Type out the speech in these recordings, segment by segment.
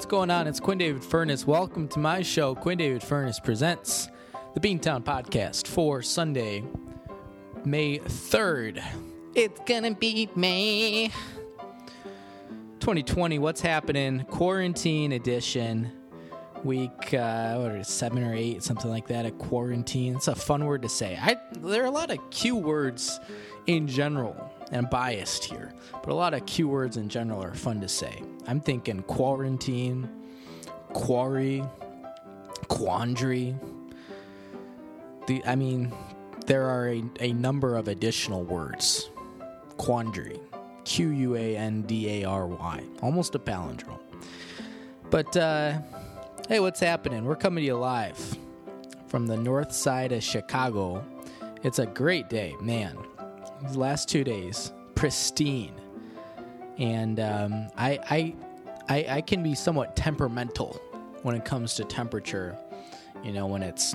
what's going on? It's Quinn David Furness. Welcome to my show, Quinn David Furness Presents, the Beantown Podcast for Sunday, May 3rd. It's gonna be May 2020. What's happening? Quarantine edition. Week, uh, what is it, seven or eight, something like that, a quarantine. It's a fun word to say. I, there are a lot of Q words in general, and I'm biased here, but a lot of Q words in general are fun to say. I'm thinking quarantine, quarry, quandary. The, I mean, there are a, a number of additional words. Quandary, Q U A N D A R Y, almost a palindrome. But uh, hey, what's happening? We're coming to you live from the north side of Chicago. It's a great day, man. These last two days, pristine, and um, I, I, I, I can be somewhat temperamental when it comes to temperature. You know, when it's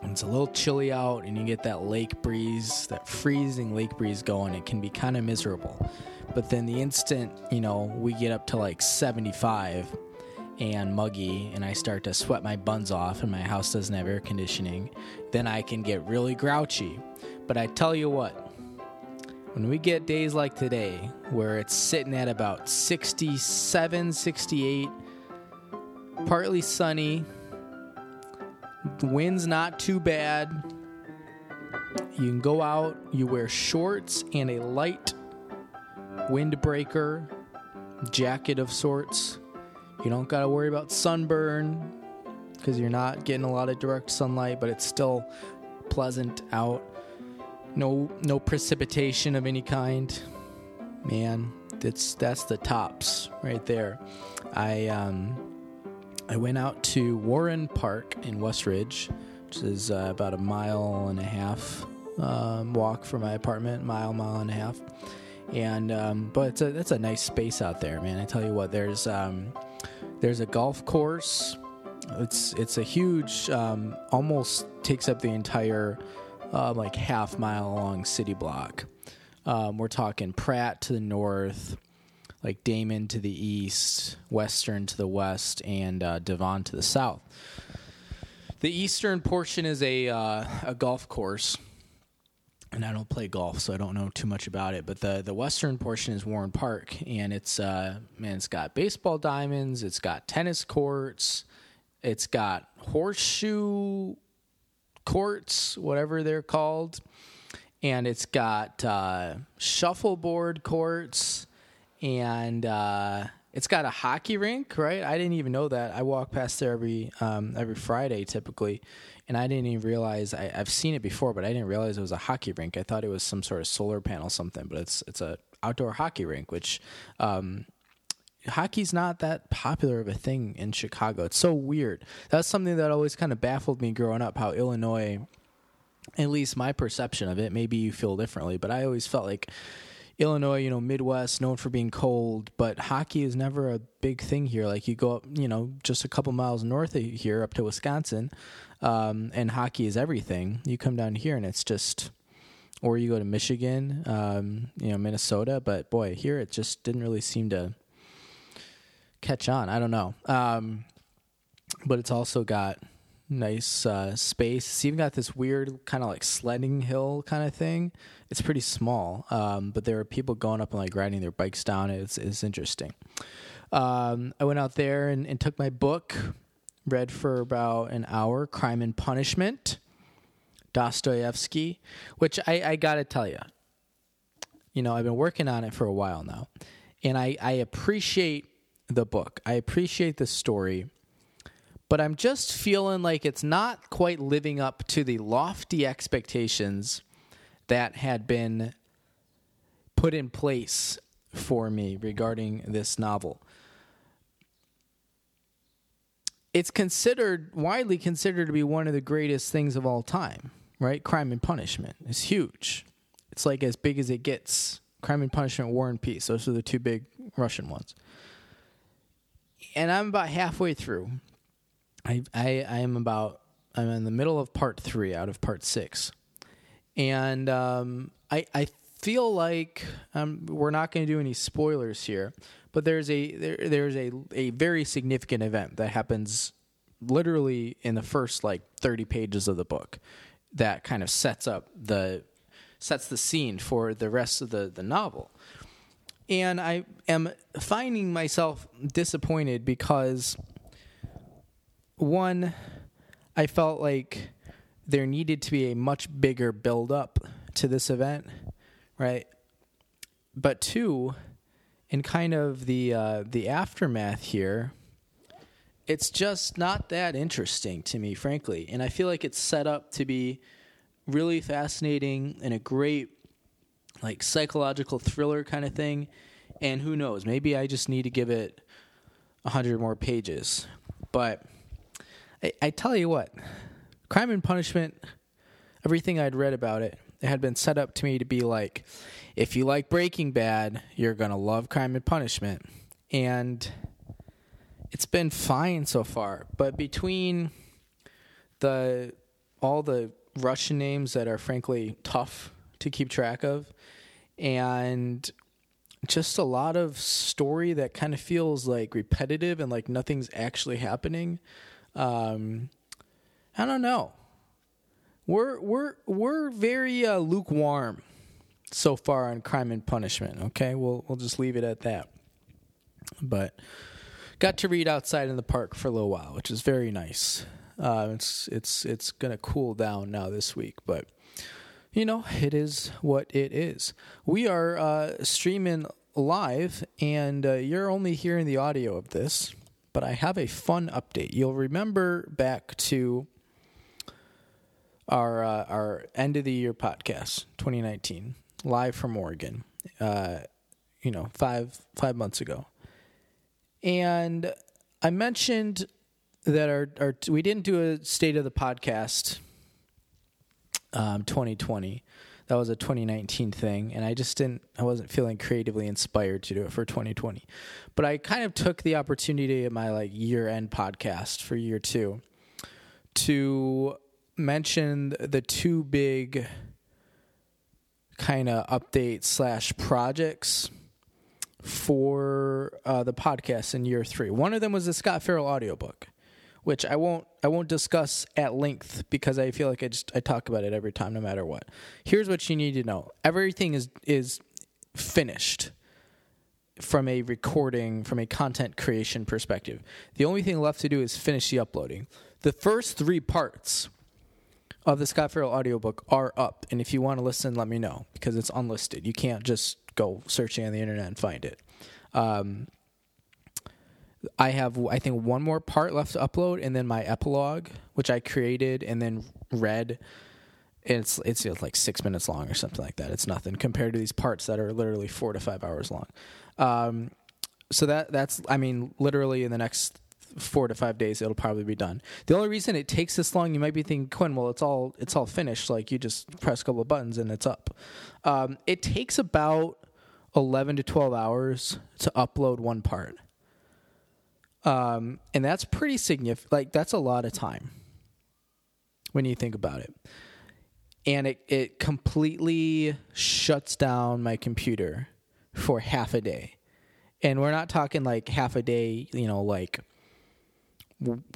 when it's a little chilly out and you get that lake breeze, that freezing lake breeze going, it can be kind of miserable. But then the instant, you know, we get up to like 75 and muggy and I start to sweat my buns off and my house doesn't have air conditioning, then I can get really grouchy. But I tell you what, when we get days like today where it's sitting at about 67, 68, partly sunny, the wind's not too bad. You can go out, you wear shorts and a light windbreaker jacket of sorts. You don't got to worry about sunburn because you're not getting a lot of direct sunlight, but it's still pleasant out. No no precipitation of any kind. Man, that's that's the tops right there. I um I went out to Warren Park in Westridge, which is uh, about a mile and a half um, walk from my apartment, mile, mile and a half. And um, but it's a that's a nice space out there, man. I tell you what, there's um, there's a golf course. It's it's a huge, um, almost takes up the entire uh, like half mile long city block. Um, we're talking Pratt to the north, like Damen to the east, Western to the west, and uh, Devon to the south. The eastern portion is a uh, a golf course, and I don't play golf, so I don't know too much about it. But the the western portion is Warren Park, and it's uh man, it's got baseball diamonds, it's got tennis courts, it's got horseshoe courts, whatever they're called, and it's got uh, shuffleboard courts, and uh, it's got a hockey rink. Right? I didn't even know that. I walk past there every um, every Friday typically, and I didn't even realize I, I've seen it before, but I didn't realize it was a hockey rink. I thought it was some sort of solar panel something, but it's it's a outdoor hockey rink, which. Um, hockey's not that popular of a thing in Chicago. It's so weird. That's something that always kind of baffled me growing up how Illinois at least my perception of it, maybe you feel differently, but I always felt like Illinois, you know, Midwest, known for being cold, but hockey is never a big thing here. Like you go up, you know, just a couple miles north of here up to Wisconsin, um, and hockey is everything. You come down here and it's just, or you go to Michigan, um, you know, Minnesota, but boy, here it just didn't really seem to catch on. I don't know. Um, but it's also got nice uh, space. It's even got this weird kind of like sledding hill kind of thing. It's pretty small, um, but there are people going up and like riding their bikes down. It's it's interesting. Um, I went out there and, and took my book, read for about an hour, Crime and Punishment, Dostoevsky, which I, I got to tell you, you know, I've been working on it for a while now, and I, I appreciate the book. I appreciate the story but I'm just feeling like it's not quite living up to the lofty expectations that had been put in place for me regarding this novel. It's considered widely considered to be one of the greatest things of all time, right? Crime and Punishment is huge. It's like as big as it gets. Crime and Punishment, War and Peace. Those are the two big Russian ones. And I'm about halfway through. I, I I am about I'm in the middle of part three out of part six, and um, I I feel like um, we're not going to do any spoilers here, but there's a there, there's a a very significant event that happens literally in the first like 30 pages of the book that kind of sets up the sets the scene for the rest of the the novel. And I am finding myself disappointed because one I felt like there needed to be a much bigger build up to this event, right? But two, in kind of the uh, the aftermath here, it's just not that interesting to me, frankly. And I feel like it's set up to be really fascinating and a great like psychological thriller kind of thing. And who knows, maybe I just need to give it a hundred more pages. But I, I tell you what, Crime and Punishment, everything I'd read about it, it had been set up to me to be like, if you like Breaking Bad, you're gonna love Crime and Punishment. And it's been fine so far, but between the all the Russian names that are frankly tough to keep track of, and just a lot of story that kind of feels like repetitive and like nothing's actually happening. Um, I don't know. We're we're we're very uh, lukewarm so far on Crime and Punishment. Okay, we'll we'll just leave it at that. But got to read outside in the park for a little while, which is very nice. Uh, it's it's it's gonna cool down now this week, but you know it is what it is. We are uh, streaming live, and uh, you're only hearing the audio of this. But I have a fun update. You'll remember back to our uh, our end of the year podcast, 2019, live from Oregon. Uh, you know, five five months ago and I mentioned that our, our we didn't do a state of the podcast um, 2020. That was a 2019 thing, and I just didn't. I wasn't feeling creatively inspired to do it for 2020. But I kind of took the opportunity at my like year end podcast for year two to mention the two big kind of updates slash projects for uh, the podcast in year three. One of them was the Scott Farrell audiobook, which I won't I won't discuss at length because I feel like I just I talk about it every time, no matter what. Here's what you need to know: everything is is finished from a recording, from a content creation perspective. The only thing left to do is finish the uploading. The first three parts of the Scott Farrell audiobook are up, and if you want to listen, let me know because it's unlisted. You can't just go searching on the internet and find it. Um, I have, I think, one more part left to upload, and then my epilogue, which I created and then read. It's it's like six minutes long or something like that. It's nothing compared to these parts that are literally four to five hours long. Um, so that that's I mean, literally in the next four to five days it'll probably be done. The only reason it takes this long, you might be thinking, Quinn, well, it's all it's all finished. Like you just press a couple of buttons and it's up. Um, it takes about eleven to twelve hours to upload one part, um, and that's pretty significant. Like that's a lot of time when you think about it. And it, it completely shuts down my computer for half a day. And we're not talking like half a day, you know, like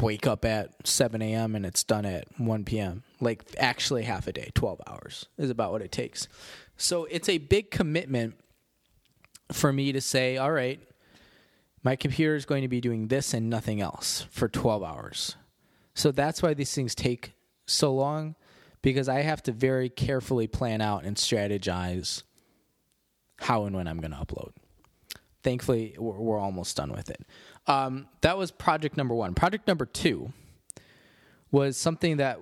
wake up at 7 a.m. and it's done at 1 p.m. Like actually half a day, 12 hours is about what it takes. So it's a big commitment for me to say, all right, my computer is going to be doing this and nothing else for 12 hours. So that's why these things take so long because I have to very carefully plan out and strategize how and when I'm going to upload. Thankfully, we're, almost done with it. Um, that was project number one. Project number two was something that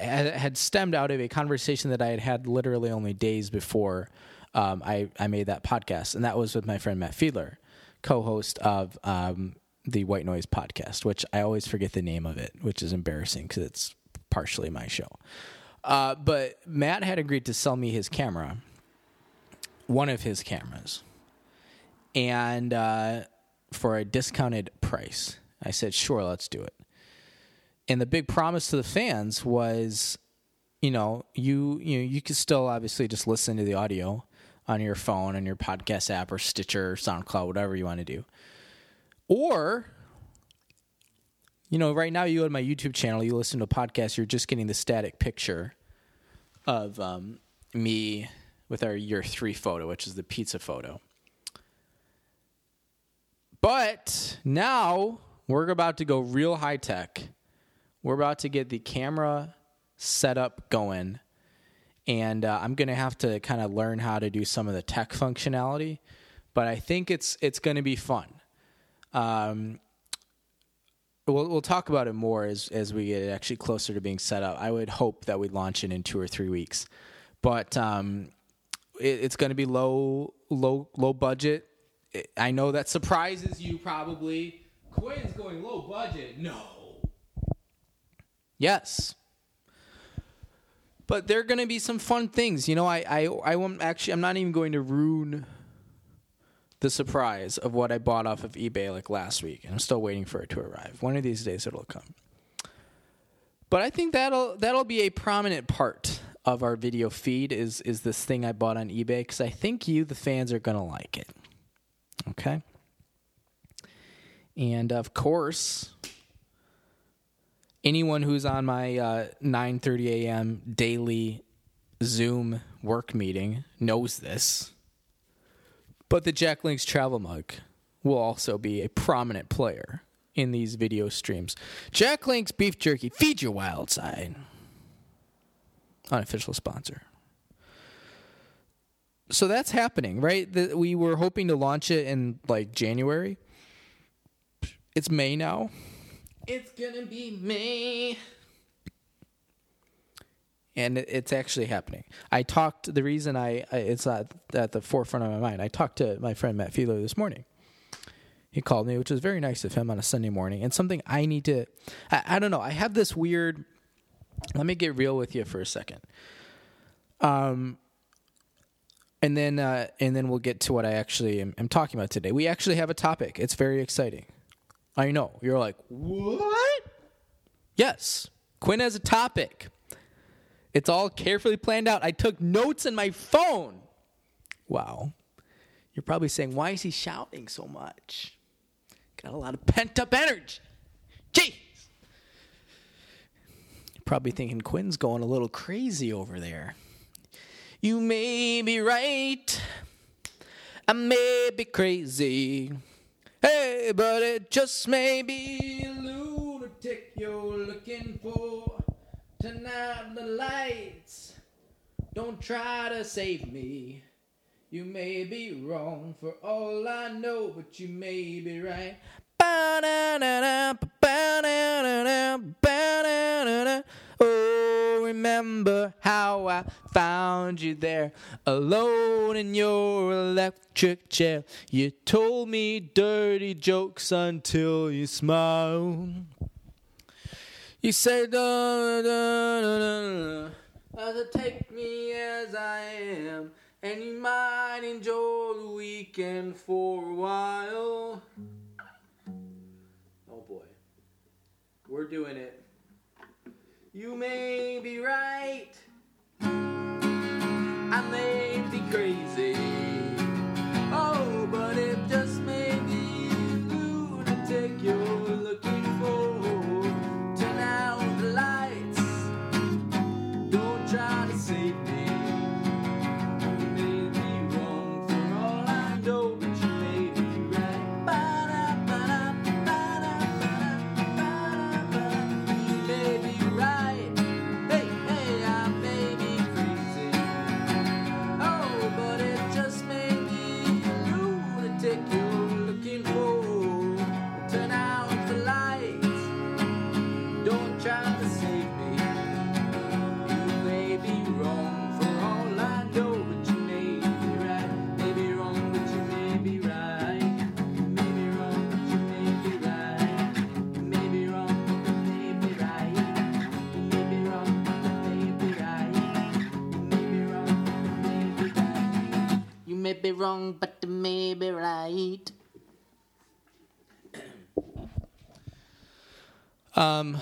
had stemmed out of a conversation that I had had literally only days before um, I, I made that podcast, and that was with my friend Matt Fiedler, co-host of um, the White Noise podcast, which I always forget the name of it, which is embarrassing because it's partially my show. Uh, but Matt had agreed to sell me his camera, one of his cameras, and uh, for a discounted price. I said, sure, let's do it. And the big promise to the fans was, you know, you you you could still obviously just listen to the audio on your phone, on your podcast app, or Stitcher, or SoundCloud, whatever you want to do. Or, you know, right now you go to my YouTube channel, you listen to a podcast, you're just getting the static picture of um, me with our year three photo, which is the pizza photo. But now we're about to go real high tech. We're about to get the camera setup going. And uh, I'm going to have to kind of learn how to do some of the tech functionality, but I think it's it's going to be fun. Um, we'll we'll talk about it more as as we get actually closer to being set up. I would hope that we launch it in two or three weeks, but um, it, it's going to be low low low budget. I know that surprises you probably. Quinn's going low budget. No. Yes. But there are going to be some fun things. You know, I I I won't actually. I'm not even going to ruin the surprise of what I bought off of eBay like last week, and I'm still waiting for it to arrive. One of these days it'll come. But I think that'll that'll be a prominent part of our video feed is is this thing I bought on eBay because I think you the fans are gonna like it. Okay. And of course, anyone who's on my uh, 9:30 a.m. daily Zoom work meeting knows this. But the Jack Links travel mug will also be a prominent player in these video streams. Jack Links beef jerky, feed your wild side. Unofficial sponsor. So that's happening, right? The, we were hoping to launch it in like January. It's May now. It's gonna be me. and it's actually happening. I talked. The reason I, it's at, at the forefront of my mind. I talked to my friend Matt Fiedler this morning. He called me, which was very nice of him on a Sunday morning, and something I need to. I, I don't know. I have this weird. Let me get real with you for a second. Um, and then uh, and then we'll get to what I actually am, am talking about today. We actually have a topic. It's very exciting. I know you're like, what? Yes, Quinn has a topic. It's all carefully planned out. I took notes in my phone. Wow. You're probably saying, why is he shouting so much? Got a lot of pent up energy. Jeez. Probably thinking Quinn's going a little crazy over there. You may be right. I may be crazy. But it just may be a lunatic you're looking for. Out the lights. Don't try to save me. You may be wrong for all I know, but you may be right. Oh, remember how I found you there, alone in your electric chair. You told me dirty jokes until you smiled. You said, da, da, da, da, take me as I am, and you might enjoy the weekend for a while. Oh boy. We're doing it. You may be right. I may be crazy. Oh, but be wrong, but you may be right. Um,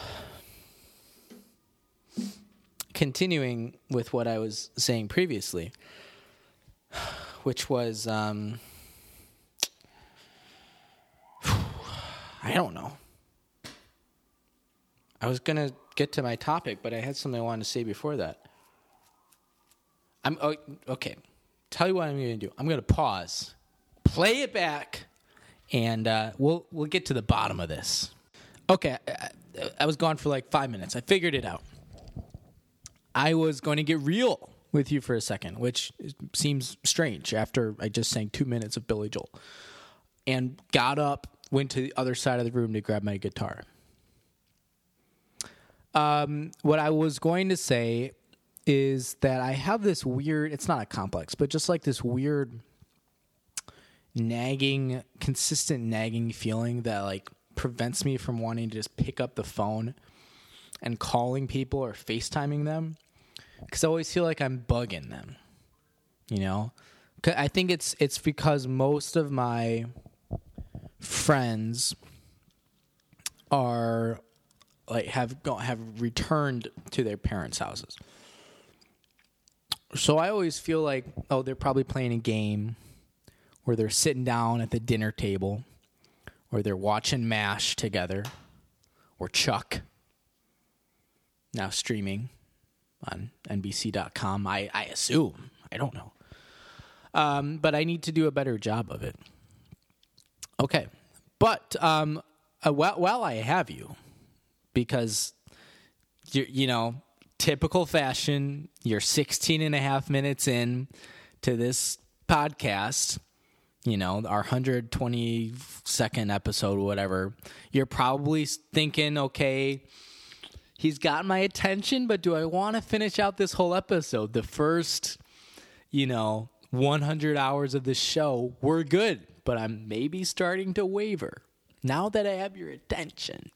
continuing with what I was saying previously, which was um, I don't know. I was gonna get to my topic, but I had something I wanted to say before that. I'm oh, okay. Tell you what I'm gonna do. I'm gonna pause, play it back, and uh, we'll we'll get to the bottom of this. Okay, I, I was gone for like five minutes. I figured it out. I was going to get real with you for a second, which seems strange after I just sang two minutes of Billy Joel, and got up, went to the other side of the room to grab my guitar. Um, what I was going to say is that I have this weird, it's not a complex, but just like this weird nagging, consistent nagging feeling that like prevents me from wanting to just pick up the phone and calling people or FaceTiming them because I always feel like I'm bugging them. You know, I think it's it's because most of my friends are like have have returned to their parents' houses. So I always feel like oh they're probably playing a game where they're sitting down at the dinner table or they're watching MASH together or Chuck now streaming on NBC.com. I, I assume. I don't know. Um, but I need to do a better job of it. Okay. But um, uh, while, while I have you, because you you know typical fashion you're 16 and a half minutes in to this podcast you know our 120 second episode whatever you're probably thinking okay he's got my attention but do i want to finish out this whole episode? The first you know 100 hours of this show were good but i'm maybe starting to waver. Now that i have your attention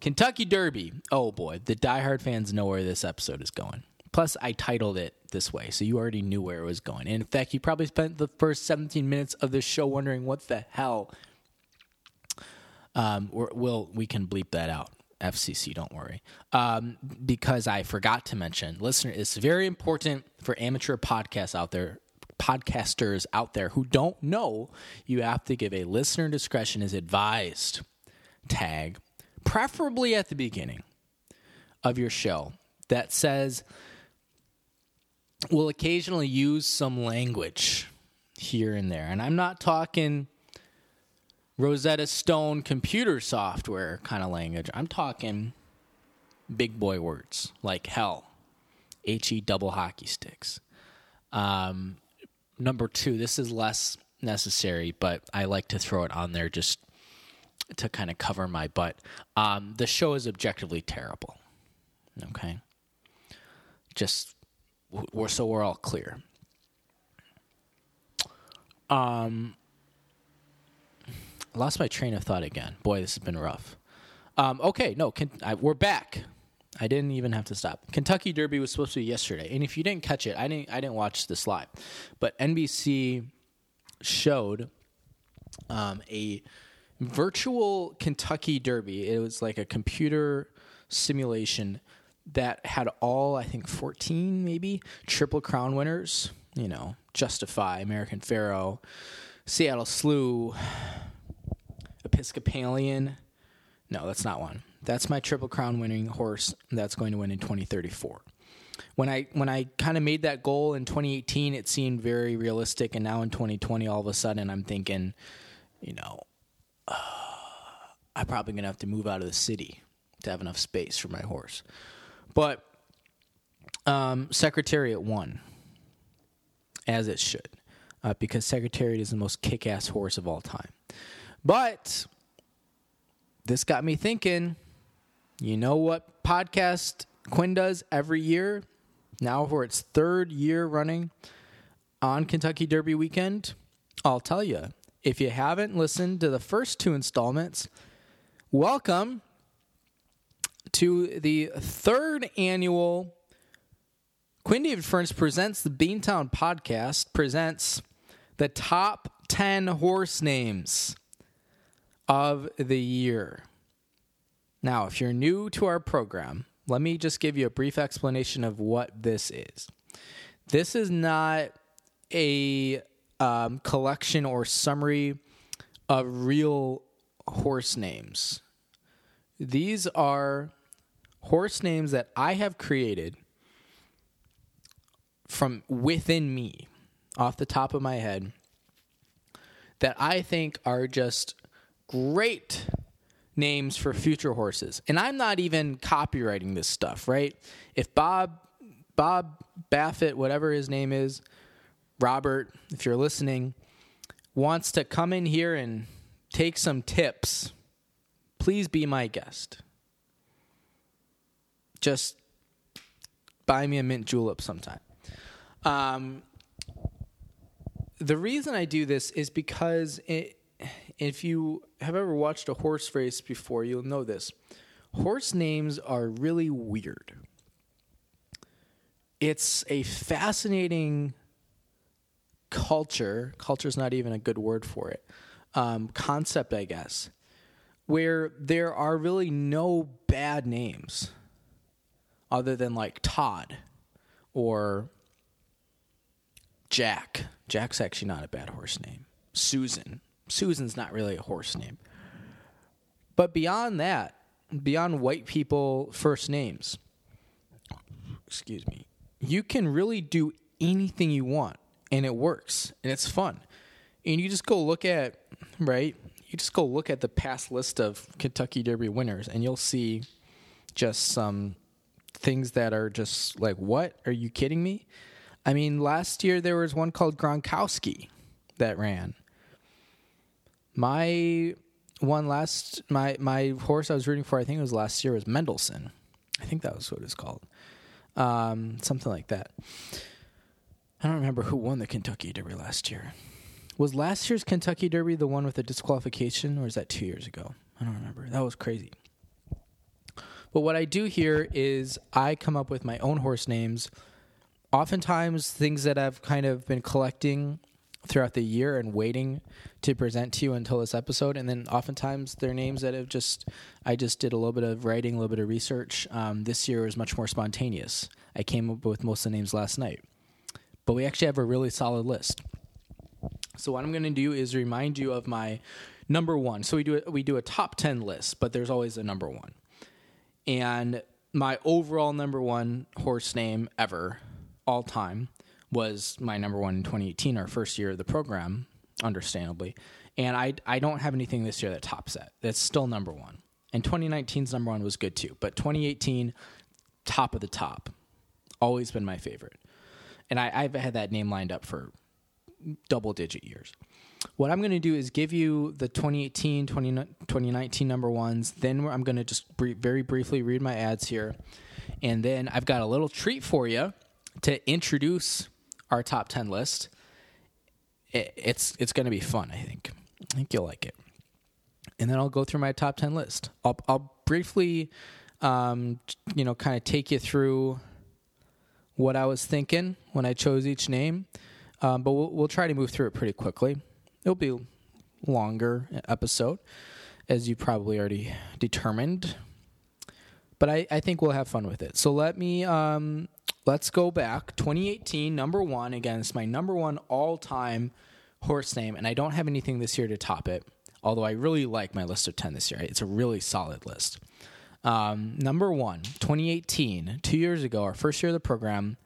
Kentucky Derby. Oh boy, the diehard fans know where this episode is going. Plus, I titled it this way, so you already knew where it was going. And in fact, you probably spent the first 17 minutes of this show wondering what the hell. Um, we'll we can bleep that out. FCC, don't worry. Um, because I forgot to mention, listener, it's very important for amateur podcasts out there, podcasters out there who don't know. You have to give a listener discretion is advised tag preferably at the beginning of your show, that says, we'll occasionally use some language here and there. And I'm not talking Rosetta Stone computer software kind of language. I'm talking big boy words like hell, H E double hockey sticks. Um, number two, this is less necessary, but I like to throw it on there just to kind of cover my butt. Um, the show is objectively terrible. Okay, just we're so we're all clear. Um, lost my train of thought again. Boy, this has been rough. Um, okay, no, can, I, we're back. I didn't even have to stop. Kentucky Derby was supposed to be yesterday, and if you didn't catch it, I didn't. I didn't watch this live, but NBC showed um, a virtual Kentucky Derby. It was like a computer simulation that had all, I think, 14 maybe Triple Crown winners. You know, Justify, American Pharoah, Seattle Slew, Episcopalian. No, that's not one. That's my Triple Crown winning horse that's going to win in 2034. When I when I kind of made that goal in 2018, it seemed very realistic, and now in 2020, all of a sudden, I'm thinking, you know, uh, I'm probably to have to move out of the city to have enough space for my horse. But um, Secretariat won, as it should, uh, because Secretariat is the most kick ass horse of all time. But this got me thinking you know what podcast Quinn does every year? Now for its third year running on Kentucky Derby weekend? I'll tell you if you haven't listened to the first two installments, welcome to the third annual Quinn David Furness presents the Beantown podcast, presents the top 10 horse names of the year. Now, if you're new to our program, let me just give you a brief explanation of what this is. This is not a um, collection or summary of real horse names. These are horse names that I have created from within me, off the top of my head, that I think are just great names for future horses. And I'm not even copywriting this stuff, right? If Bob Bob Baffett, whatever his name is, Robert, if you're listening, wants to come in here and take some tips, please be my guest. Just buy me a mint julep sometime. Um, the reason I do this is because it, if you have ever watched a horse race before, you'll know this. Horse names are really weird. It's a fascinating culture. Culture is not even a good word for it. Um, concept, I guess, where there are really no bad names other than like Todd or Jack. Jack's actually not a bad horse name. Susan. Susan's not really a horse name. But beyond that, beyond white people first names, excuse me, you can really do anything you want and it works and it's fun. And you just go look at, right? You just go look at the past list of Kentucky Derby winners and you'll see just some things that are just like, what? Are you kidding me? I mean, last year there was one called Gronkowski that ran. My one last my my horse I was rooting for, I think it was last year, was Mendelssohn. I think that was what it's called. Um, something like that. I don't remember who won the Kentucky Derby last year. Was last year's Kentucky Derby the one with the disqualification, or is that two years ago? I don't remember. That was crazy. But what I do here is I come up with my own horse names. Oftentimes, things that I've kind of been collecting throughout the year and waiting to present to you until this episode. And then oftentimes they're names that have just, I just did a little bit of writing, a little bit of research. Um, this year was much more spontaneous. I came up with most of the names last night. But we actually have a really solid list. So what I'm going to do is remind you of my number one. So we do a, we do a top ten list, but there's always a number one. And my overall number one horse name ever, all time, was my number one in 2018, our first year of the program, understandably. And I, I don't have anything this year that tops that. That's still number one. And 2019's number one was good too. But 2018, top of the top, always been my favorite. And I, I've had that name lined up for double digit years. What I'm going to do is give you the 2018, 20, 2019 number ones. Then I'm going to just brief, very briefly read my ads here. And then I've got a little treat for you to introduce our top 10 list. It, it's it's going to be fun, I think. I think you'll like it. And then I'll go through my top 10 list. I'll, I'll briefly, um, you know, kind of take you through what I was thinking when I chose each name. Um, but we'll, we'll try to move through it pretty quickly. It'll be longer episode, as you probably already determined. But I, I think we'll have fun with it. So let me um, let's go back 2018 number one again it's my number one all-time horse name and i don't have anything this year to top it although i really like my list of 10 this year it's a really solid list um, number one 2018 two years ago our first year of the program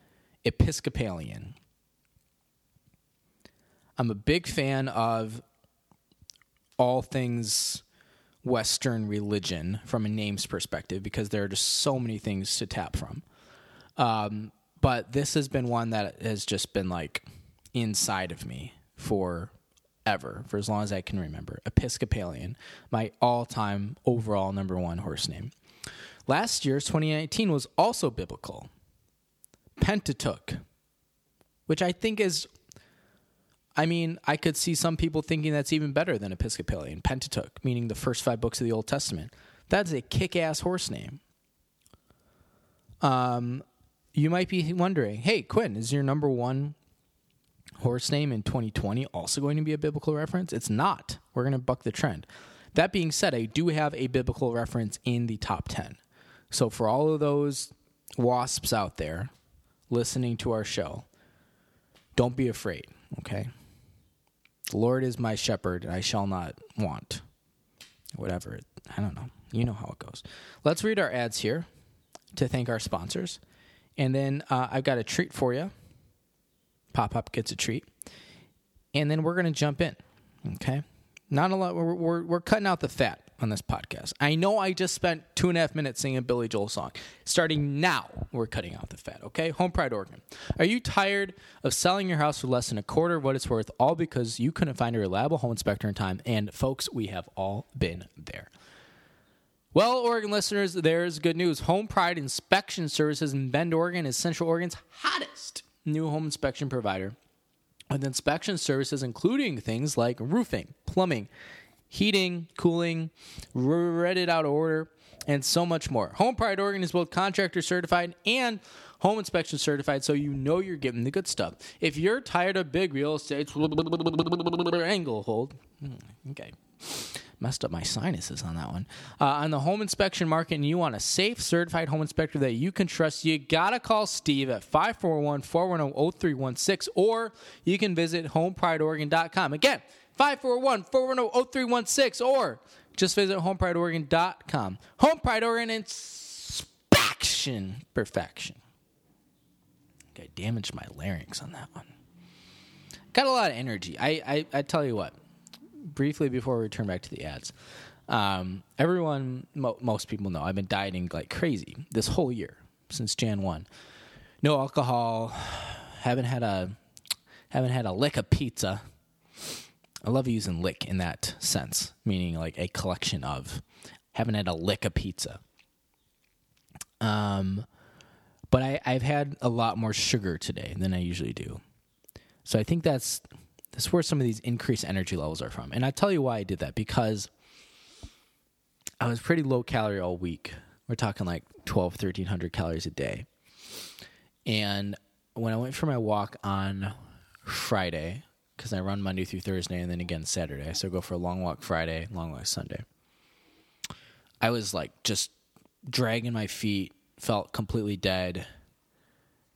episcopalian i'm a big fan of all things western religion from a names perspective because there are just so many things to tap from um, but this has been one that has just been like inside of me for ever, for as long as I can remember. Episcopalian, my all time overall number one horse name. Last year's 2019 was also biblical. Pentateuch, which I think is, I mean, I could see some people thinking that's even better than Episcopalian. Pentateuch, meaning the first five books of the Old Testament. That's a kick ass horse name. Um, you might be wondering, hey, Quinn, is your number one horse name in 2020 also going to be a biblical reference? It's not. We're going to buck the trend. That being said, I do have a biblical reference in the top 10. So for all of those wasps out there listening to our show, Don't be afraid, okay? The Lord is my shepherd, and I shall not want. Whatever. I don't know. You know how it goes. Let's read our ads here to thank our sponsors. And then uh, I've got a treat for you. Pop Up gets a treat. And then we're going to jump in. Okay. Not a lot. We're, we're, we're cutting out the fat on this podcast. I know I just spent two and a half minutes singing a Billy Joel song. Starting now, we're cutting out the fat, okay? Home Pride Oregon. Are you tired of selling your house for less than a quarter of what it's worth, all because you couldn't find a reliable home inspector in time? And folks, we have all been there. Well, Oregon listeners, there's good news. Home Pride Inspection Services in Bend, Oregon is Central Oregon's hottest new home inspection provider with inspection services including things like roofing, plumbing, heating, cooling, read it out of order, and so much more. Home Pride Oregon is both contractor certified and home inspection certified, so you know you're getting the good stuff. If you're tired of big real estate angle hold, hmm, okay, messed up my sinuses on that one. Uh, on the home inspection market, and you want a safe, certified home inspector that you can trust, you gotta call Steve at 541 410 0316, or you can visit homeprideoregon.com. Again, 541 410 0316 or just visit homeprideoregon.com. Home Pride Oregon inspection perfection. Okay, damaged my larynx on that one. Got a lot of energy. I, I, I tell you what, briefly before we turn back to the ads, um, everyone, mo- most people know I've been dieting like crazy this whole year since Jan 1. No alcohol, haven't had a haven't had a lick of pizza I love using lick in that sense, meaning like a collection of. Haven't had a lick of pizza. Um, but I, I've had a lot more sugar today than I usually do. So I think that's that's where some of these increased energy levels are from. And I tell you why I did that because I was pretty low calorie all week. We're talking like 12, 1300 calories a day. And when I went for my walk on Friday, because I run Monday through Thursday and then again Saturday. So I go for a long walk Friday, long walk Sunday. I was like just dragging my feet, felt completely dead.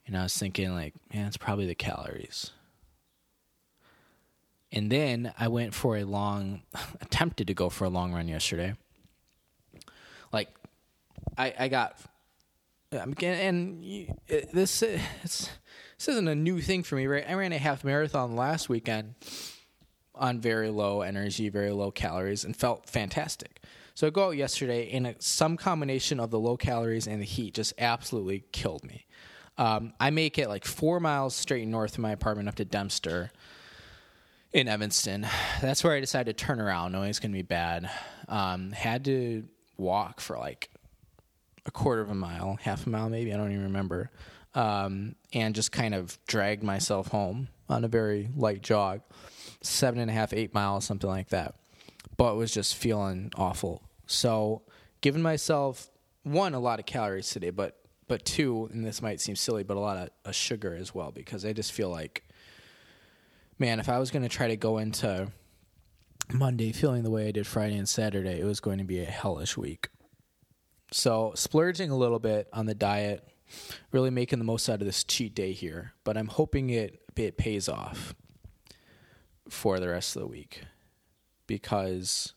And I was thinking, like, man, it's probably the calories. And then I went for a long, attempted to go for a long run yesterday. Like, I, I got, and you, this, it's, this isn't a new thing for me, right? I ran a half marathon last weekend on very low energy, very low calories, and felt fantastic. So I go out yesterday, and some combination of the low calories and the heat just absolutely killed me. Um, I make it like four miles straight north of my apartment up to Dempster in Evanston. That's where I decided to turn around, knowing it's going to be bad. Um, had to walk for like a quarter of a mile, half a mile maybe, I don't even remember um, and just kind of dragged myself home on a very light jog, seven and a half, eight miles, something like that. But was just feeling awful. So, giving myself one a lot of calories today, but but two, and this might seem silly, but a lot of, of sugar as well because I just feel like, man, if I was going to try to go into Monday feeling the way I did Friday and Saturday, it was going to be a hellish week. So, splurging a little bit on the diet really making the most out of this cheat day here, but I'm hoping it it pays off for the rest of the week because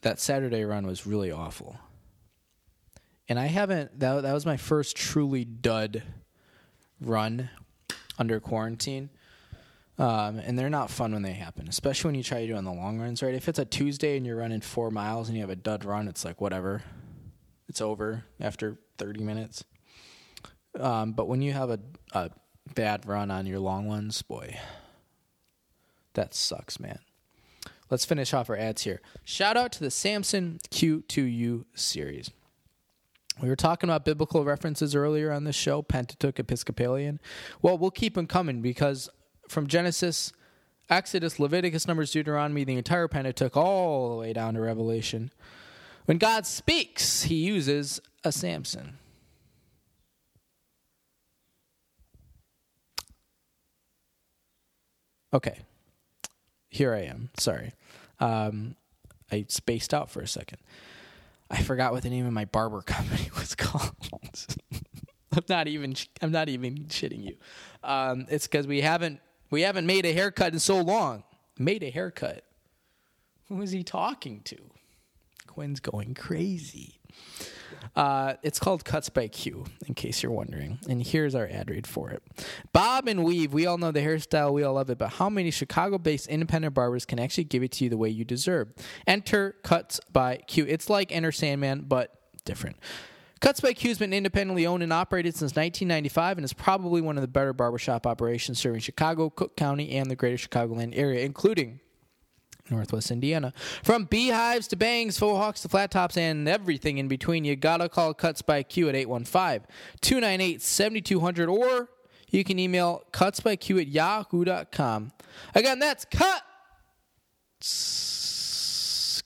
that Saturday run was really awful. And I haven't that that was my first truly dud run under quarantine. Um, and they're not fun when they happen, especially when you try to do on the long runs, right? If it's a Tuesday and you're running four miles and you have a dud run, it's like whatever. It's over after 30 minutes. Um, but when you have a, a bad run on your long ones, boy, that sucks, man. Let's finish off our ads here. Shout out to the Samson Q2U series. We were talking about biblical references earlier on this show, Pentateuch, Episcopalian. Well, we'll keep them coming because from Genesis, Exodus, Leviticus, Numbers, Deuteronomy, the entire Pentateuch, all the way down to Revelation, when God speaks, he uses a Samson. Okay. Here I am. Sorry. Um, I spaced out for a second. I forgot what the name of my barber company was called. I'm not even. I'm not even shitting you. Um, it's because we haven't we haven't made a haircut in so long. Made a haircut. Who is he talking to? Quinn's going crazy. Uh, it's called Cuts by Q, in case you're wondering. And here's our ad read for it. Bob and weave, we all know the hairstyle, we all love it, but how many Chicago based independent barbers can actually give it to you the way you deserve? Enter Cuts by Q. It's like Enter Sandman, but different. Cuts by Q has been independently owned and operated since 1995 and is probably one of the better barbershop operations serving Chicago, Cook County, and the greater Chicagoland area, including Northwest Indiana. From beehives to bangs, faux hawks to flat tops, and everything in between, you gotta call Cuts by Q at 815 298 7200 or you can email cutsbyq at yahoo.com. Again, that's cut.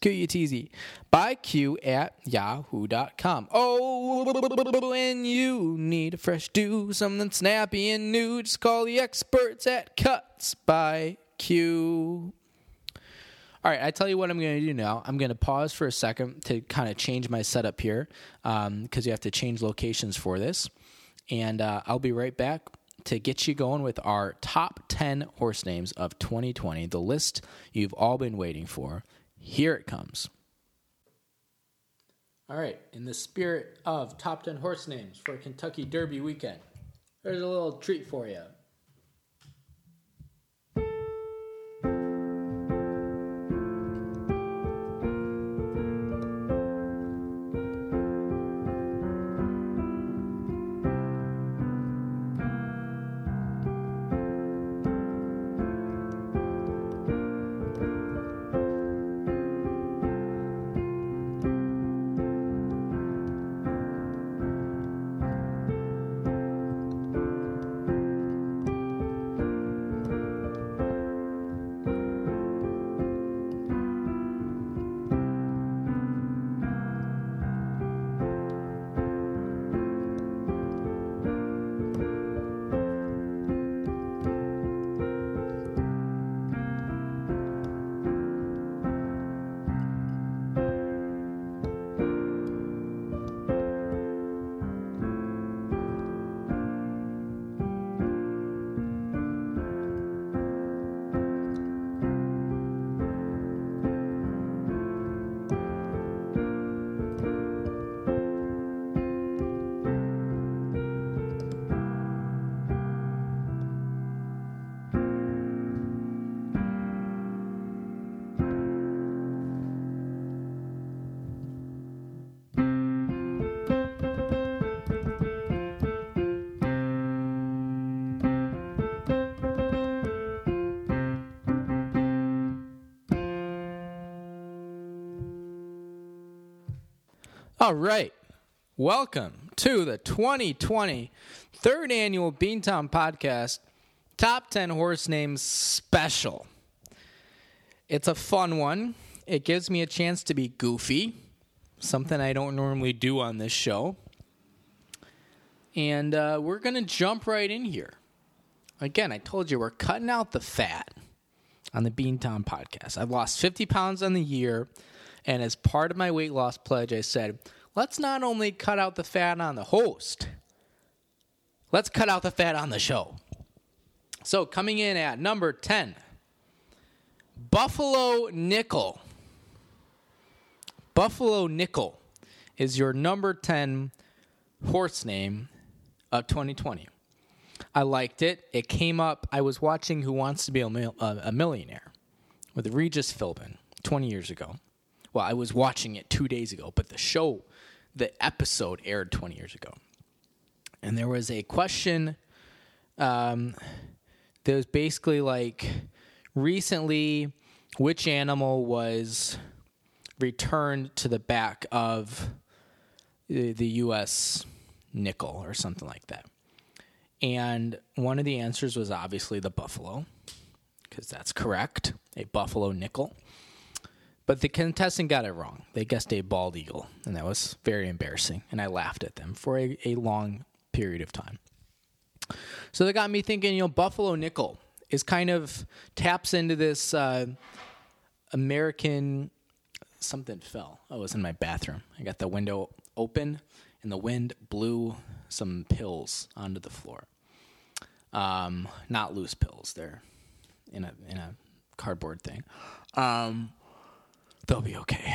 Q-U-T-Z by Q at yahoo.com. Oh, when you need a fresh do, something snappy and new, just call the experts at Cuts by Q. All right, I tell you what I'm going to do now. I'm going to pause for a second to kind of change my setup here because um, you have to change locations for this. And uh, I'll be right back to get you going with our top 10 horse names of 2020, the list you've all been waiting for. Here it comes. All right, in the spirit of top 10 horse names for Kentucky Derby weekend, there's a little treat for you. All right. Welcome to the 2020 third annual Beantown Podcast Top 10 Horse Names Special. It's a fun one. It gives me a chance to be goofy, something I don't normally do on this show. And uh, we're going to jump right in here. Again, I told you we're cutting out the fat on the Beantown Podcast. I've lost 50 pounds on the year. And as part of my weight loss pledge, I said, let's not only cut out the fat on the host, let's cut out the fat on the show. So coming in at number 10, Buffalo Nickel. Buffalo Nickel is your number 10 horse name of 2020. I liked it. It came up. I was watching Who Wants to Be a, uh, Millionaire with Regis Philbin 20 years ago. Well, I was watching it two days ago, but the show, the episode aired 20 years ago. And there was a question um, that was basically like recently, which animal was returned to the back of the, the U.S. nickel or something like that? And one of the answers was obviously the buffalo, because that's correct, a buffalo nickel. But the contestant got it wrong. They guessed a bald eagle, and that was very embarrassing. And I laughed at them for a, a long period of time. So that got me thinking, you know, Buffalo Nickel is kind of taps into this uh, American. Something fell. Oh, was in my bathroom. I got the window open, and the wind blew some pills onto the floor. Um, not loose pills; they're in a in a cardboard thing. Um, they'll be okay.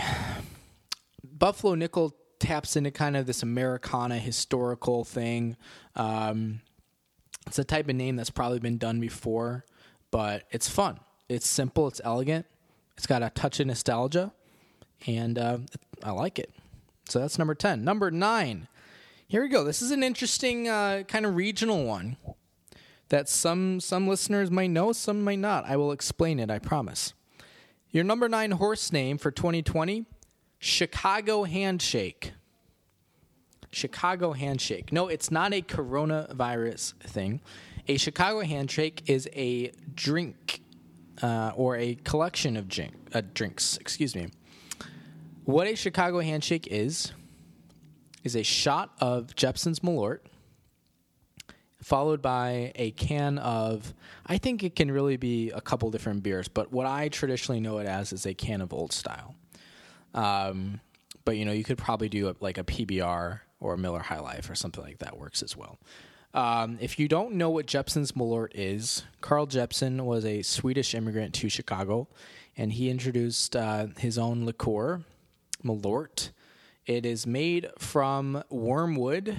Buffalo Nickel taps into kind of this Americana historical thing. Um, it's a type of name that's probably been done before, but it's fun. It's simple. It's elegant. It's got a touch of nostalgia, and uh, I like it. So that's number ten. Number nine. Here we go. This is an interesting uh, kind of regional one that some some listeners might know, some might not. I will explain it. I promise. Your number nine horse name for 2020, Chicago Handshake. Chicago Handshake. No, it's not a coronavirus thing. A Chicago Handshake is a drink uh, or a collection of drink, uh, drinks. Excuse me. What a Chicago Handshake is is a shot of Jeppson's Malort, followed by a can of. I think it can really be a couple different beers, but what I traditionally know it as is a can of Old Style. Um, but you know, you could probably do a, like a PBR or a Miller High Life or something like that works as well. Um, if you don't know what Jeppson's Malort is, Carl Jeppson was a Swedish immigrant to Chicago, and he introduced uh, his own liqueur, Malort. It is made from wormwood,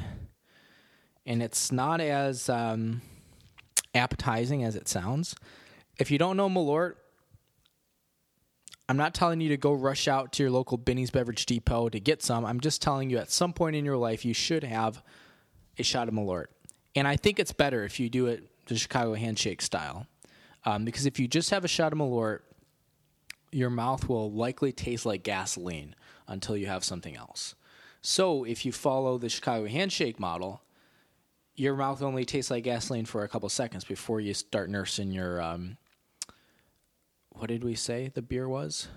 and it's not as um, appetizing as it sounds. If you don't know Malort, I'm not telling you to go rush out to your local Binny's Beverage Depot to get some. I'm just telling you at some point in your life you should have a shot of Malort. And I think it's better if you do it the Chicago handshake style. Um, because if you just have a shot of Malort, your mouth will likely taste like gasoline until you have something else. So if you follow the Chicago handshake model, your mouth only tastes like gasoline for a couple seconds before you start nursing your. Um, what did we say the beer was?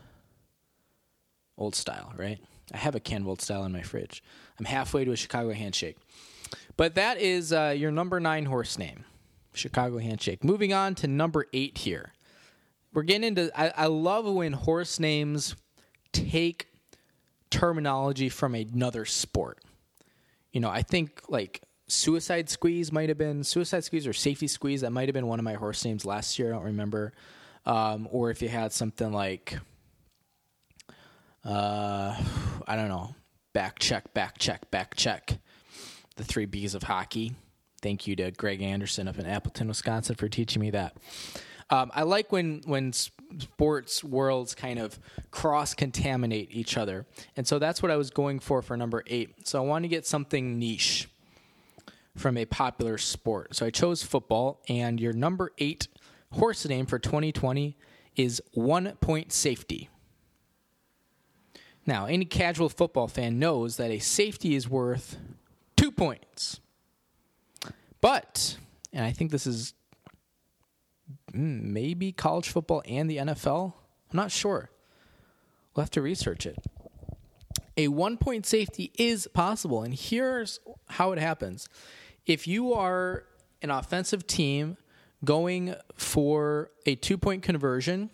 Old style, right? I have a can of old style in my fridge. I'm halfway to a Chicago handshake. But that is uh, your number nine horse name, Chicago Handshake. Moving on to number eight here. We're getting into. I, I love when horse names take terminology from another sport. You know, I think like Suicide Squeeze might have been Suicide Squeeze or Safety Squeeze. That might have been one of my horse names last year. I don't remember. Um, or if you had something like, uh, I don't know, back check, back check, back check the three B's of hockey. Thank you to Greg Anderson up in Appleton, Wisconsin, for teaching me that. Um, I like when when sports worlds kind of cross contaminate each other, and so that's what I was going for for number eight. So I wanted to get something niche from a popular sport. So I chose football, and your number eight horse name for 2020 is One Point Safety. Now, any casual football fan knows that a safety is worth two points. But, and I think this is hmm, maybe college football and the NFL. I'm not sure. We'll have to research it. A one point safety is possible, and here's how it happens. If you are an offensive team going for a two point conversion,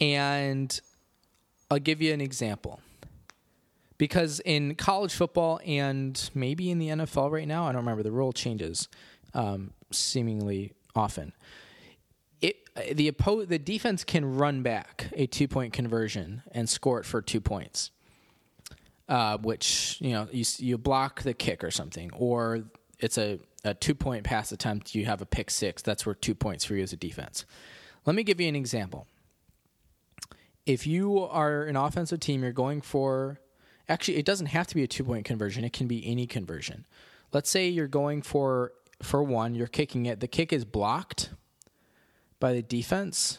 and I'll give you an example because in college football and maybe in the NFL right now, I don't remember the rule changes um, seemingly often. It the oppo- the defense can run back a two point conversion and score it for two points, uh, which you know you you block the kick or something, or it's a a two point pass attempt. You have a pick six. That's worth two points for you as a defense. Let me give you an example. If you are an offensive team, you're going for actually it doesn't have to be a two point conversion it can be any conversion let's say you're going for for one you're kicking it the kick is blocked by the defense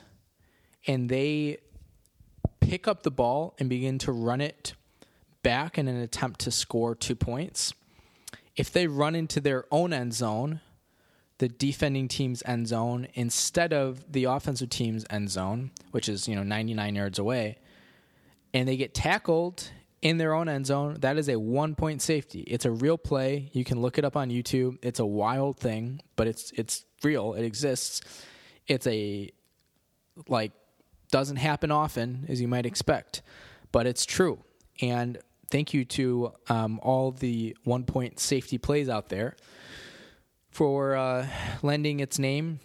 and they pick up the ball and begin to run it back in an attempt to score two points if they run into their own end zone the defending team's end zone instead of the offensive team's end zone which is you know 99 yards away and they get tackled in their own end zone. That is a one point safety. It's a real play. You can look it up on YouTube. It's a wild thing, but it's it's real. It exists. It's a like doesn't happen often as you might expect, but it's true. And thank you to um, all the one point safety plays out there for uh, lending its name,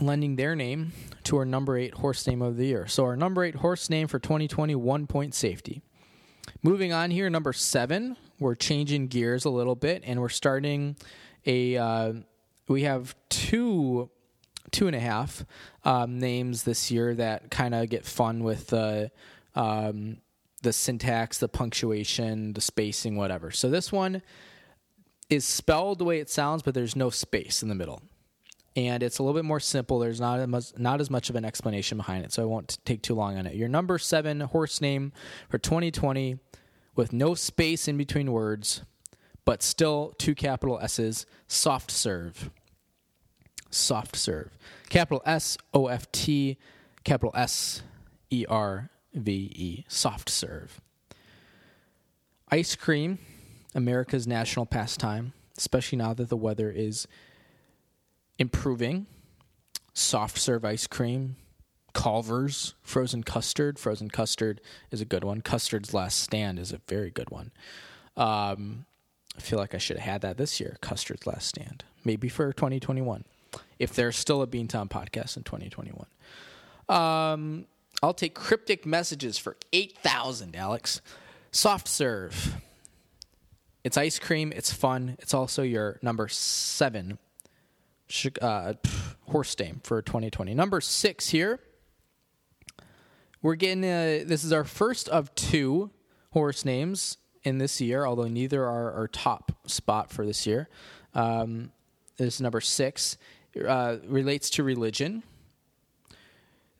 lending their name to our number eight horse name of the year. So, our number eight horse name for 2020, one point safety. Moving on here, number seven, we're changing gears a little bit and we're starting a, uh, we have two two and a half um, names this year that kind of get fun with the um, the syntax, the punctuation, the spacing, whatever. So this one is spelled the way it sounds, but there's no space in the middle, and it's a little bit more simple. There's not not as much of an explanation behind it, so I won't take too long on it. Your number seven horse name for 2020 with no space in between words, but still two capital S's. Soft serve soft serve. Capital S O F T, capital S E R V E, soft serve. Ice cream, America's national pastime, especially now that the weather is improving. Soft serve ice cream, Culver's, frozen custard. Frozen custard is a good one. Custard's Last Stand is a very good one. Um, I feel like I should have had that this year. Custard's Last Stand, maybe for 2021 if there's still a Beantown podcast in 2021. Um, I'll take cryptic messages for 8,000, Alex. Soft serve. It's ice cream. It's fun. It's also your number seven uh, horse name for 2020. Number six here. We're getting, uh, this is our first of two horse names in this year, although neither are our top spot for this year. Um, this is number six uh, relates to religion.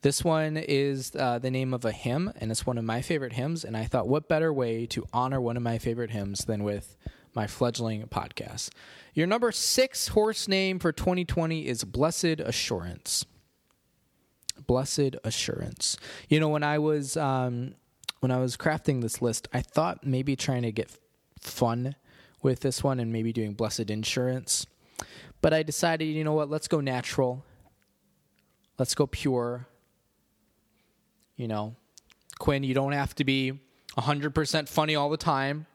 This one is uh, the name of a hymn, and it's one of my favorite hymns. And I thought, what better way to honor one of my favorite hymns than with my fledgling podcast? Your number six horse name for 2020 is Blessed Assurance. Blessed Assurance. You know, when I was um, when I was crafting this list, I thought maybe trying to get fun with this one and maybe doing Blessed Insurance. But I decided, you know what, let's go natural. Let's go pure. You know, Quinn, you don't have to be 100% funny all the time.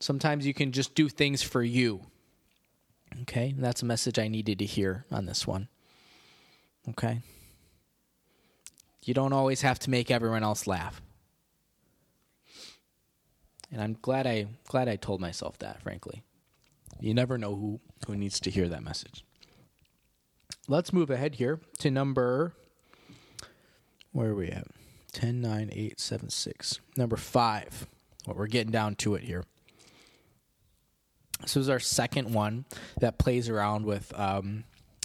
Sometimes you can just do things for you. Okay? And that's a message I needed to hear on this one. Okay? You don't always have to make everyone else laugh. And I'm glad I glad I told myself that, frankly. You never know who, who needs to hear that message. Let's move ahead here to number, where are we at? 10, 9, 8, 7, 6. Number five. Well, we're getting down to it here. This was our second one that plays around with um,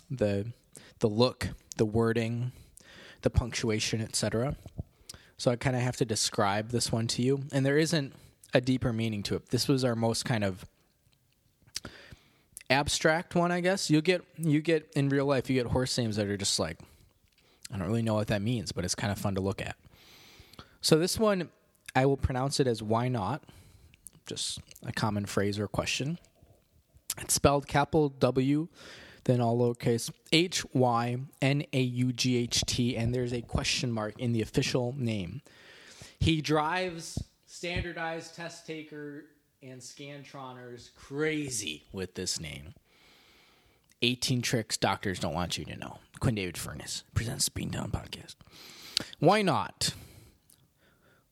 the the look, the wording, the punctuation, etc. So I kind of have to describe this one to you, and there isn't a deeper meaning to it. This was our most kind of abstract one, I guess. You get you get in real life, you get horse names that are just like I don't really know what that means, but it's kind of fun to look at. So this one I will pronounce it as why not? Just a common phrase or question. It's spelled capital W, then all lowercase H Y N A U G H T, and there's a question mark in the official name. He drives standardized test taker and Scantroners crazy with this name. 18 tricks doctors don't want you to know. Quinn David Furness presents the Beantown Podcast. Why not?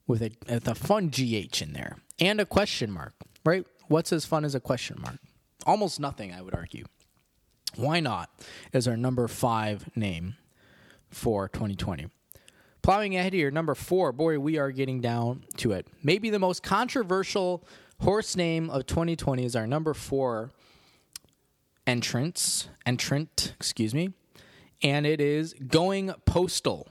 With a, with a fun GH in there and a question mark, right? What's as fun as a question mark? Almost nothing, I would argue. Why not is our number five name for 2020. Plowing ahead here, number four. Boy, we are getting down to it. Maybe the most controversial Horse name of 2020 is our number four entrance, entrant, excuse me, and it is Going Postal.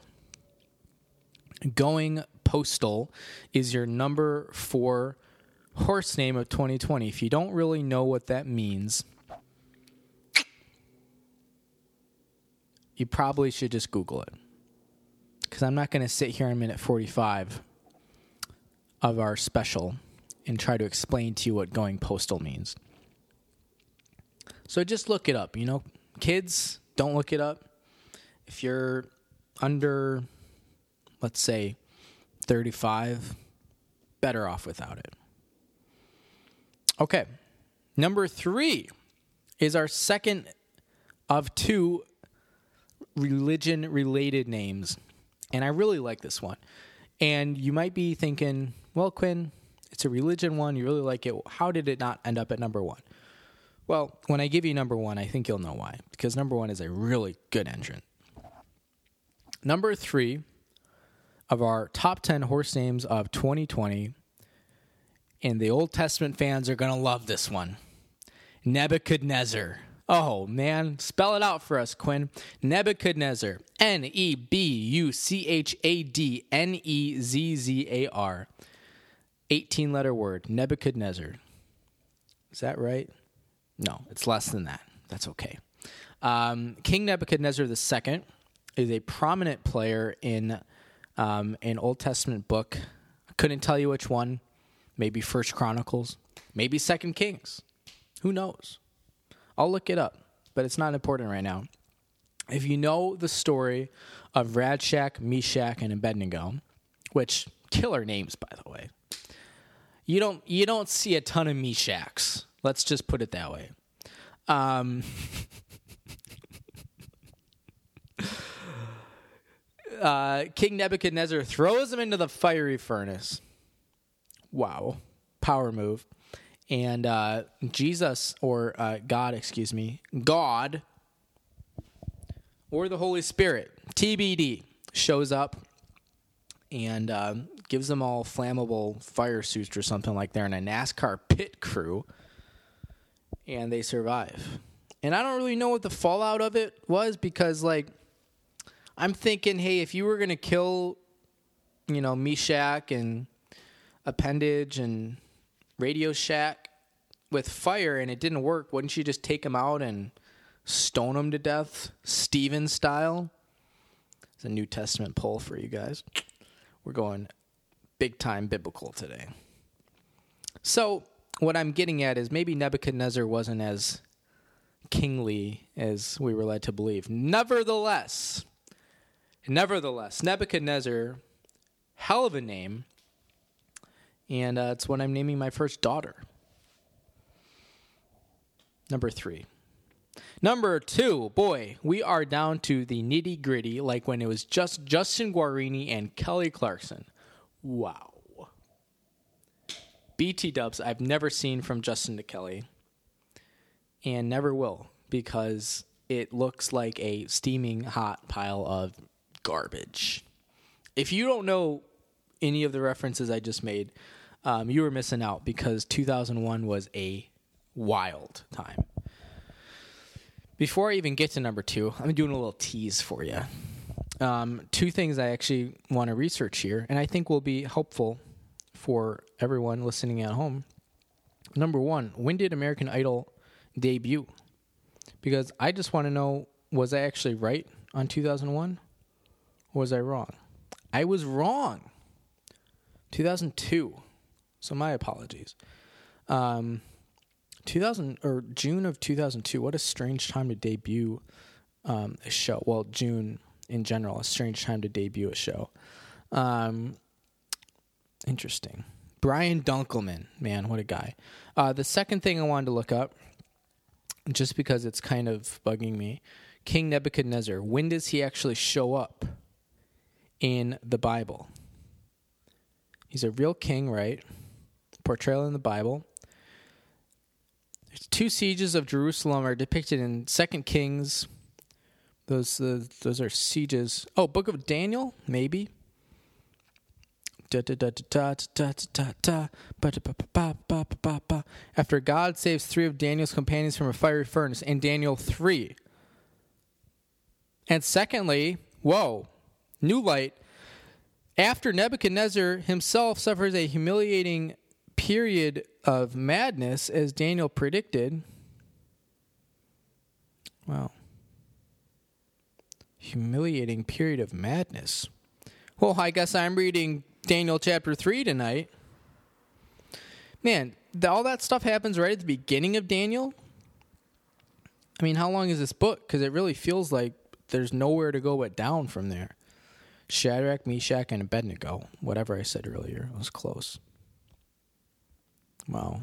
Going Postal is your number four horse name of 2020. If you don't really know what that means, you probably should just Google it. Because I'm not going to sit here in minute 45 of our special and try to explain to you what going postal means. So just look it up. You know, kids, don't look it up. If you're under, let's say, 35, better off without it. Okay. Number three is our second of two religion related names. And I really like this one. And you might be thinking, well, Quinn, it's a religion one. You really like it. How did it not end up at number one? Well, when I give you number one, I think you'll know why. Because number one is a really good entrant. Number three of our top 10 horse names of 2020, and the Old Testament fans are going to love this one Nebuchadnezzar. Oh, man. Spell it out for us, Quinn. Nebuchadnezzar. N E B U C H A D N E Z Z A R. 18 letter word. Nebuchadnezzar. Is that right? No, it's less than that. That's okay. Um, King Nebuchadnezzar II is a prominent player in um, an Old Testament book. I couldn't tell you which one. Maybe First Chronicles. Maybe Second Kings. Who knows? I'll look it up, but it's not important right now. If you know the story of Radshak, Meshach, and Abednego, which killer names by the way, you don't you don't see a ton of Meshachs. Let's just put it that way. Um, uh, King Nebuchadnezzar throws him into the fiery furnace. Wow, power move. And uh, Jesus, or uh, God, excuse me, God, or the Holy Spirit, TBD, shows up and uh, gives them all flammable fire suits or something like they're in a NASCAR pit crew, and they survive. And I don't really know what the fallout of it was because, like, I'm thinking, hey, if you were gonna kill, you know, Meshach and Appendage and Radio Shack with fire and it didn't work, wouldn't you just take them out and stone them to death, Stephen style? It's a New Testament poll for you guys. We're going big time biblical today. So, what I'm getting at is maybe Nebuchadnezzar wasn't as kingly as we were led to believe. Nevertheless, nevertheless, Nebuchadnezzar, hell of a name, and uh, it's what I'm naming my first daughter. Number three. Number two, boy, we are down to the nitty gritty, like when it was just Justin Guarini and Kelly Clarkson. Wow. BT dubs I've never seen from Justin to Kelly, and never will because it looks like a steaming hot pile of garbage. If you don't know any of the references I just made, um, you were missing out because 2001 was a wild time. Before I even get to number two, I'm doing a little tease for you. Um, two things I actually want to research here, and I think will be helpful for everyone listening at home. Number one, when did American Idol debut? Because I just want to know was I actually right on 2001? Or was I wrong? I was wrong. 2002. So my apologies. Um, 2000 or June of 2002. What a strange time to debut um, a show. Well, June in general, a strange time to debut a show. Um, interesting. Brian Dunkleman, man, what a guy. Uh, the second thing I wanted to look up, just because it's kind of bugging me, King Nebuchadnezzar. When does he actually show up in the Bible? He's a real king, right? Portrayal in the Bible. Two sieges of Jerusalem are depicted in Second Kings. Those uh, those are sieges. Oh, Book of Daniel, maybe. After God saves three of Daniel's companions from a fiery furnace in Daniel 3. And secondly, whoa, new light. After Nebuchadnezzar himself suffers a humiliating period of madness, as Daniel predicted. Wow. Humiliating period of madness. Well, I guess I'm reading Daniel chapter 3 tonight. Man, all that stuff happens right at the beginning of Daniel. I mean, how long is this book? Because it really feels like there's nowhere to go but down from there. Shadrach, Meshach, and Abednego. Whatever I said earlier, was close. Wow.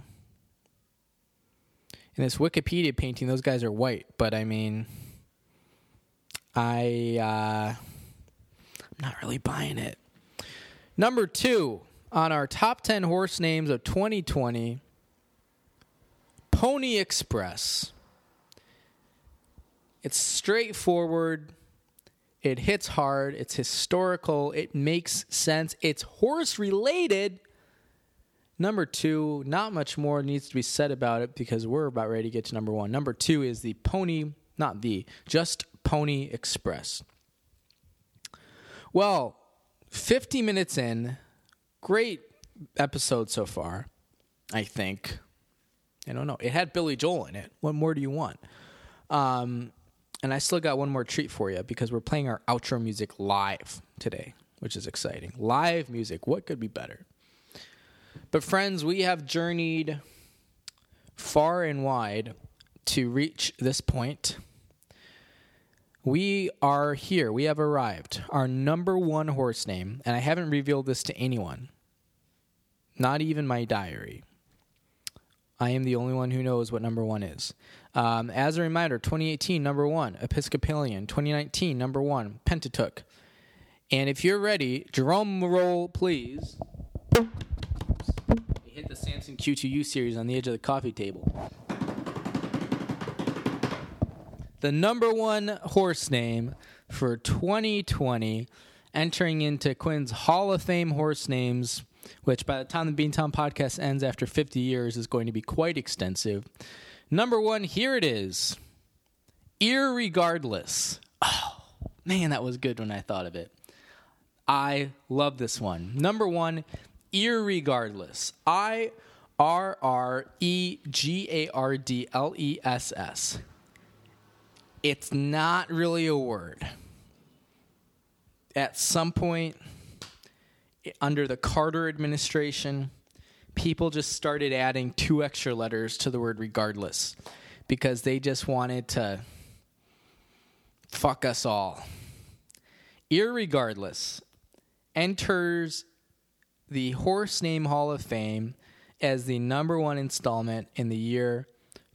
In this Wikipedia painting, those guys are white, but I mean, I uh, I'm not really buying it. Number two on our top ten horse names of 2020, Pony Express. It's straightforward. It hits hard. It's historical. It makes sense. It's horse related. Number two, not much more needs to be said about it because we're about ready to get to number one. Number two is the Pony, not the, just Pony Express. Well, 50 minutes in, great episode so far, I think. I don't know. It had Billy Joel in it. What more do you want? Um, and I still got one more treat for you because we're playing our outro music live today, which is exciting. Live music. What could be better? But, friends, we have journeyed far and wide to reach this point. We are here. We have arrived. Our number one horse name, and I haven't revealed this to anyone, not even my diary. I am the only one who knows what number one is. Um, as a reminder, 2018, number one, Episcopalian. 2019, number one, Pentateuch. And if you're ready, drum roll, please We hit the Samson Q2U series on the edge of the coffee table. The number one horse name for 2020, entering into Quinn's Hall of Fame horse names, which by the time the Beantown podcast ends after 50 years is going to be quite extensive. Number one, here it is. Irregardless. Oh, man, that was good when I thought of it. I love this one. Number one, irregardless. I R R E G A R D L E S S. It's not really a word. At some point under the Carter administration, people just started adding two extra letters to the word regardless because they just wanted to fuck us all. Irregardless enters the Horse Name Hall of Fame as the number one installment in the year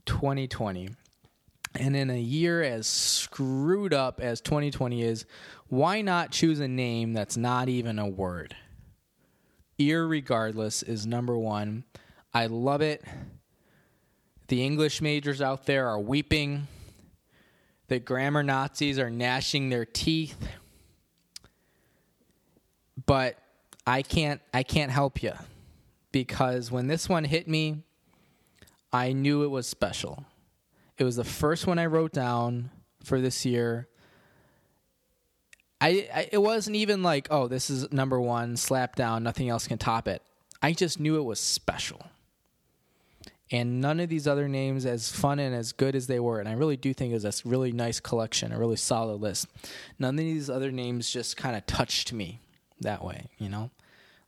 2020. And in a year as screwed up as 2020 is, why not choose a name that's not even a word? Irregardless is number one. I love it. The English majors out there are weeping. The grammar Nazis are gnashing their teeth. But I can't I can't help you because when this one hit me, I knew it was special. It was the first one I wrote down for this year. I, I it wasn't even like, oh, this is number 1, slap down, nothing else can top it. I just knew it was special. And none of these other names, as fun and as good as they were, and I really do think it was a really nice collection, a really solid list. None of these other names just kind of touched me that way, you know,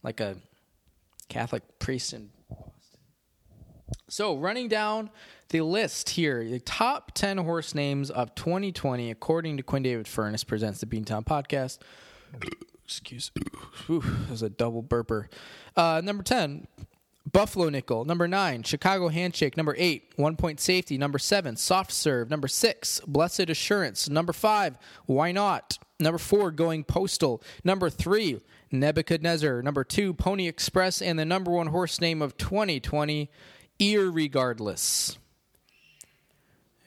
like a Catholic priest Boston. So, running down the list here, the top 10 horse names of 2020, according to Quinn David Furness, presents the Beantown podcast. Excuse me. That was a double burper. Uh, number 10, Buffalo Nickel. Number nine, Chicago Handshake. Number eight, One Point Safety. Number seven, Soft Serve. Number six, Blessed Assurance. Number five, Why Not? Number four, Going Postal. Number three, Nebuchadnezzar. Number two, Pony Express. And the number one horse name of 2020, Irregardless.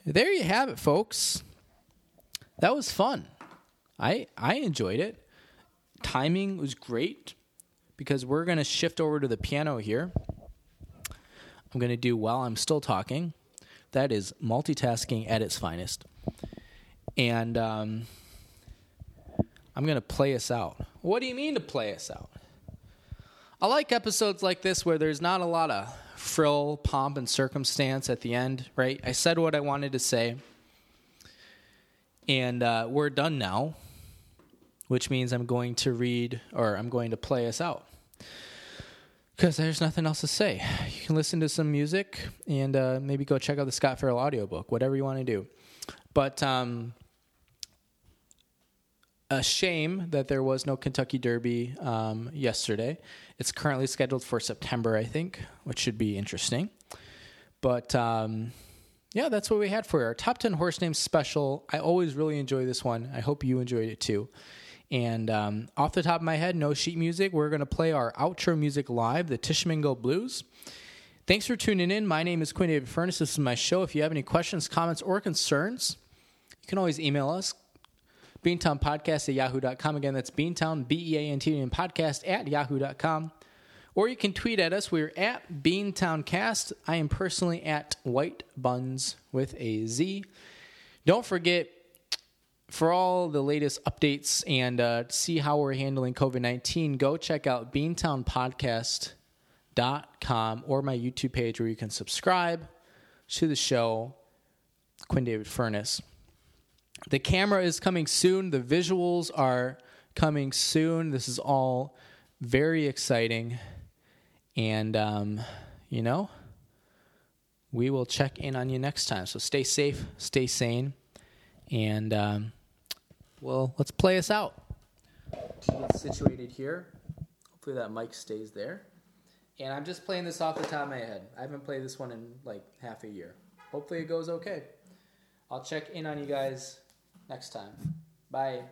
There you have it, folks. That was fun. I I enjoyed it. Timing was great because we're going to shift over to the piano here. I'm going to do while I'm still talking. That is multitasking at its finest. And um, I'm going to play us out. What do you mean to play us out? I like episodes like this where there's not a lot of frill, pomp, and circumstance at the end, right? I said what I wanted to say. And uh, we're done now, which means I'm going to read or I'm going to play us out because there's nothing else to say. You can listen to some music and uh, maybe go check out the Scott Farrell audiobook, whatever you want to do. But um, a shame that there was no Kentucky Derby um, yesterday. It's currently scheduled for September, I think, which should be interesting. But um, yeah, that's what we had for our top 10 horse names special. I always really enjoy this one. I hope you enjoyed it too. And um, off the top of my head, no sheet music. We're going to play our outro music live, the Tishomingo Blues. Thanks for tuning in. My name is Quinn David Furness. This is my show. If you have any questions, comments, or concerns, you can always email us. Beantown Podcast at yahoo.com. Again, that's Beantown, B E A N T N Podcast at yahoo.com. Or you can tweet at us. We're at BeantownCast. I am personally at White Buns with a Z. Don't forget, for all the latest updates and uh, see how we're handling COVID 19, go check out beantownpodcast.com or my YouTube page where you can subscribe to the show, Quinn David Furness. The camera is coming soon, the visuals are coming soon. This is all very exciting. And, um, you know, we will check in on you next time. So stay safe, stay sane, and um, well, let's play us out. Get situated here. Hopefully that mic stays there. And I'm just playing this off the top of my head. I haven't played this one in like half a year. Hopefully it goes okay. I'll check in on you guys next time. Bye.